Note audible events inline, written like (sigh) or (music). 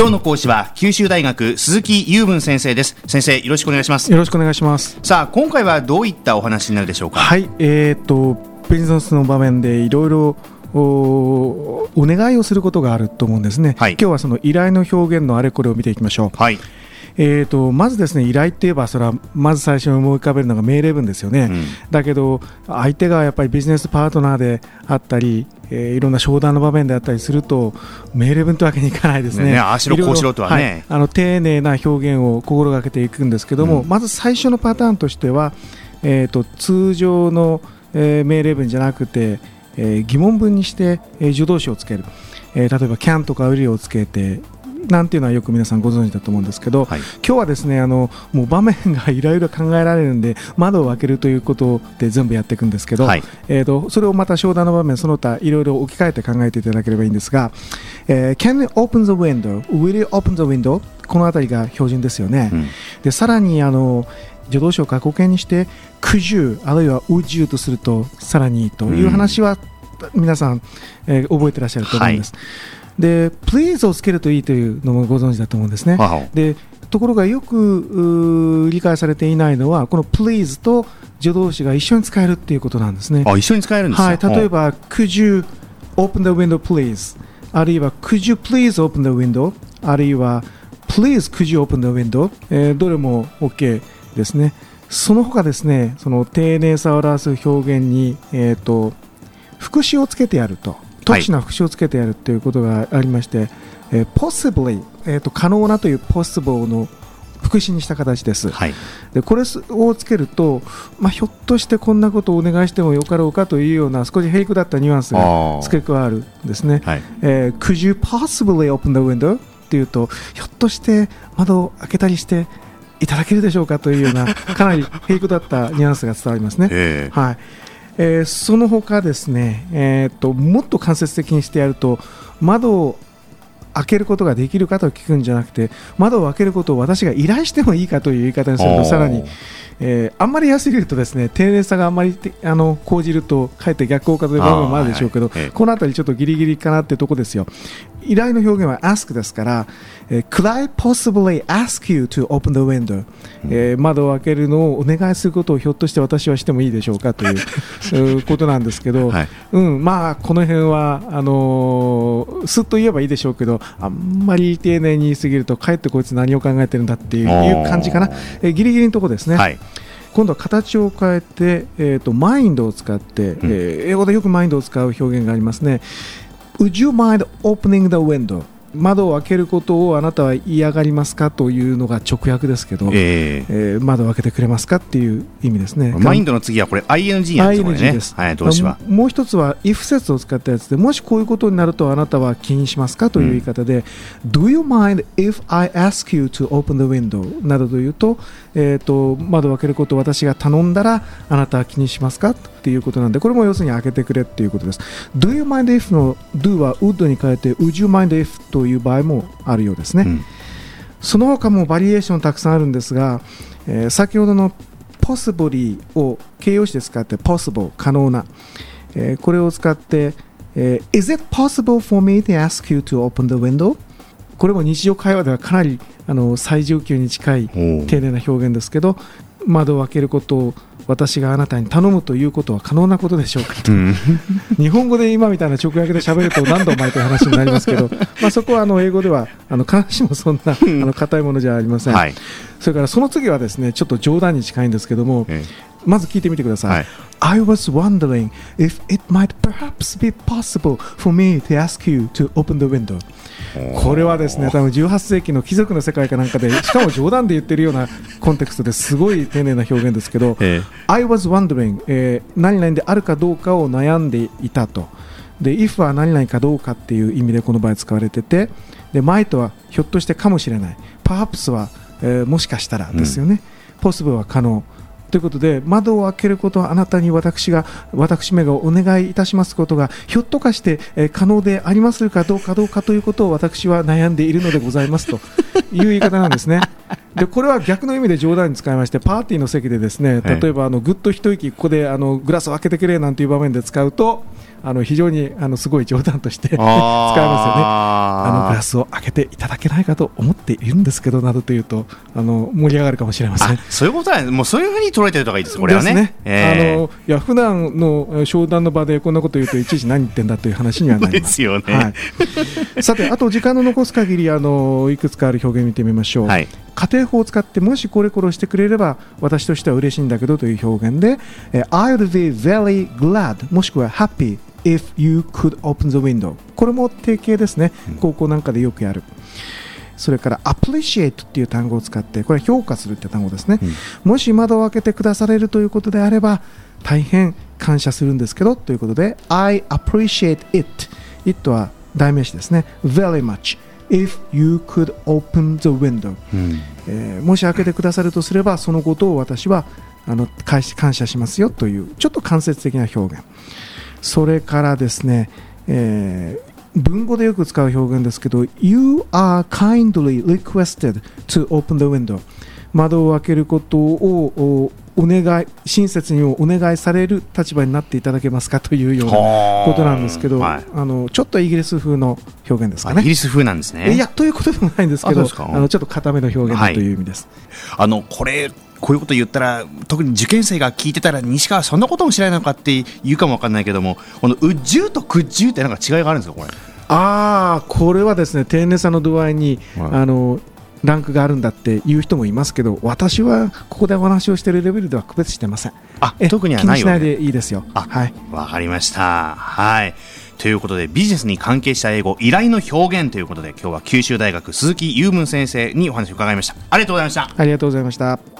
今日の講師は九州大学鈴木雄文先生です。先生よろしくお願いします。よろしくお願いします。さあ今回はどういったお話になるでしょうか？はいえー、っとビジネスの場面でいろいろおお願いをすることがあると思うんですね、はい、今日はその依頼の表現のあれこれを見ていきましょう、はい。えーと、まずですね依頼っていえばそれはまず最初に思い浮かべるのが命令文ですよね、うん、だけど相手がやっぱりビジネスパートナーであったり、えー、いろんな商談の場面であったりすると命令文というわけにいかないですね。ねああしろこうしろとはね、はい、あの丁寧な表現を心がけていくんですけども、うん、まず最初のパターンとしては、えーと、通常の、えー、命令文じゃなくて、えー、疑問文にして、えー、助動詞をつける、えー、例えば can とか will をつけてなんていうのはよく皆さんご存知だと思うんですけど、はい、今日はですねあのもう場面がいろいろ考えられるんで窓を開けるということで全部やっていくんですけど、はい、えーと、それをまた商談の場面その他いろいろ置き換えて考えていただければいいんですが、えー、Can you open the window? Will you open the window? この辺りが標準ですよね。うん、でさらにあの助動詞を過去形にして「could you」あるいは「would you」とするとさらにいいという話は、皆さん、えー、覚えてらっしゃると思うんです。はいで please をつけるといいというのもご存知だと思うんですね。でところがよく理解されていないのはこの please と助動詞が一緒に使えるっていうことなんですね。あ一緒に使えるんですはい、例えば could you open the window please? あるいは could you please open the window? あるいは please could you open the window、えー、どれも OK ですね。その他ですね、その丁寧さを表す表現に、えーと、副詞をつけてやると。特殊な副詞をつけてやるということがありまして、えー、possibly、えーと、可能なという possible の副詞にした形です、はい、でこれをつけると、まあ、ひょっとしてこんなことをお願いしてもよかろうかというような少しヘイクだったニュアンスが付け加わるんですね、はい、えー、Could you possibly open the window? っていうとひょっとして窓を開けたりしていただけるでしょうかというようなかなりヘイクだったニュアンスが伝わりますね。はいえー、その他ですね、えーと、もっと間接的にしてやると窓を開けることができるかと聞くんじゃなくて窓を開けることを私が依頼してもいいかという言い方にするとさらに、えー、あんまり安すぎるとですね丁寧さがあんまりあの講じるとかえって逆効果という部分もあるでしょうけど、この辺りちょっとギリギリかなってとこですよ。依頼の表現は ask ですから、えー、Could I possibly ask you to open the window、えー、窓を開けるのをお願いすることをひょっとして私はしてもいいでしょうかという (laughs) ことなんですけど、はい、うん、まあこの辺はあのー、すっと言えばいいでしょうけどあんまり丁寧に言いすぎるとかえってこいつ何を考えてるんだっていう感じかな、えー、ギリギリのところですね。はい今度は形を変えて、えーと、マインドを使って、うん、えー、英語でよくマインドを使う表現がありますね。Would you mind opening the window? 窓を開けることをあなたは嫌がりますかというのが直訳ですけど、えー、えー、窓を開けてくれますかっていう意味ですね。マインドの次はこれ ING なんですね。ING です。はい、動詞は。もう一つは if 説を使ったやつで、もしこういうことになるとあなたは気にしますかという言い方で、うん、Do you mind if I ask you to open the window? などというと、えーと、窓を開けることを私が頼んだらあなたは気にしますかっていうことなんで、これも要するに開けてくれっていうことです。Do you mind if の do は would に変えて Would you mind if という場合もあるようですね、うん、その他もバリエーションたくさんあるんですが、えー、先ほどの possibly を形容詞で使って possible 可能な、えー、これを使って、えー、Is it possible for me to ask you to open the window? これも日常会話ではかなりあの最上級に近い丁寧な表現ですけど窓を開けることを私があなたに頼むということは可能なことでしょうか？と、うん、日本語で今みたいな直訳で喋ると何度も前という話になりますけど、(laughs) まあ、そこはあの英語ではあの必ずしもそんな (laughs) あの硬いものじゃありません、はい、それからその次はですねちょっと冗談に近いんですけども、ええ。まず聞いてみてください。はい、I was wondering if it might perhaps be possible for me to ask you to open the window. これはですね、多分18世紀の貴族の世界かなんかで、(laughs) しかも冗談で言ってるようなコンテクストですごい丁寧な表現ですけど、え I was wondering、えー、何々であるかどうかを悩んでいたと。で、if は何々かどうかっていう意味でこの場合使われてて、で、might はひょっとしてかもしれない。perhaps は、えー、もしかしたらですよね。うん、possible は可能。ということで窓を開けることはあなたに私が私めがお願いいたしますことがひょっとかして、え可能でありますかどうかどうかということを私は悩んでいるのでございますと (laughs) いう言い方なんですね。でこれは逆の意味で冗談に使いましてパーティーの席でですね例えばあのぐっと一息ここであのグラスを開けてくれなんていう場面で使うとあの非常にあのすごい冗談として (laughs) 使いますよね。あのグラススを開けていただけないかと思っているんですけどなどというとあの盛り上がるかもしれません。そういうことなんです。もうそういうふうに捉えてるとかいいです。これはね。ですええ。あのいや普段のえー商談の場でこんなこと言うといちいち何言ってんだという話にはなりでます。(laughs) すよね。はい、さてあと時間の残す限りあのいくつかある表現見てみましょう、はい家庭法を使ってもしこれこれをしてくれれば私としては嬉しいんだけどという表現でえー I'll be very glad もしくは happy if you could open the window これも定型ですね、高校なんかでよくやる。それから appreciate っていう単語を使ってこれは評価するって単語ですね、もし窓を開けてくだされるということであれば大変感謝するんですけどということで I appreciate it it は代名詞ですね。very much if you could open the window、うん。えーもし開けてくださるとすればそのことを私はあの感謝しますよというちょっと間接的な表現。それからですね、えー文語でよく使う表現ですけど You are kindly requested to open the window 窓を開けることをおお願い親切にお願いされる立場になっていただけますかというようなことなんですけど、はい。あのちょっとイギリス風の表現です。かねあイギ。リス風なんですね。いやということでもないんですけどあのちょっと固めの表現だという意味です。あのこれこういうこと言ったら特に受験生が聞いてたら西川そんなことも知らないのかって言うかもわかんないけどもこのうっじゅうとくっじゅうってなんか違いがあるんですかこれ？ああこれはですね丁寧さの度合いに、はい。あのランクがあるんだっていう人もいますけど私はここでお話をしているレベルでは区別してません。あえ特にはない気にしないでいいですよ。あはい。わかりました。はい。ということでビジネスに関係した英語依頼の表現ということで今日は九州大学鈴木雄文先生にお話を伺いました。ありがとうございました。ありがとうございました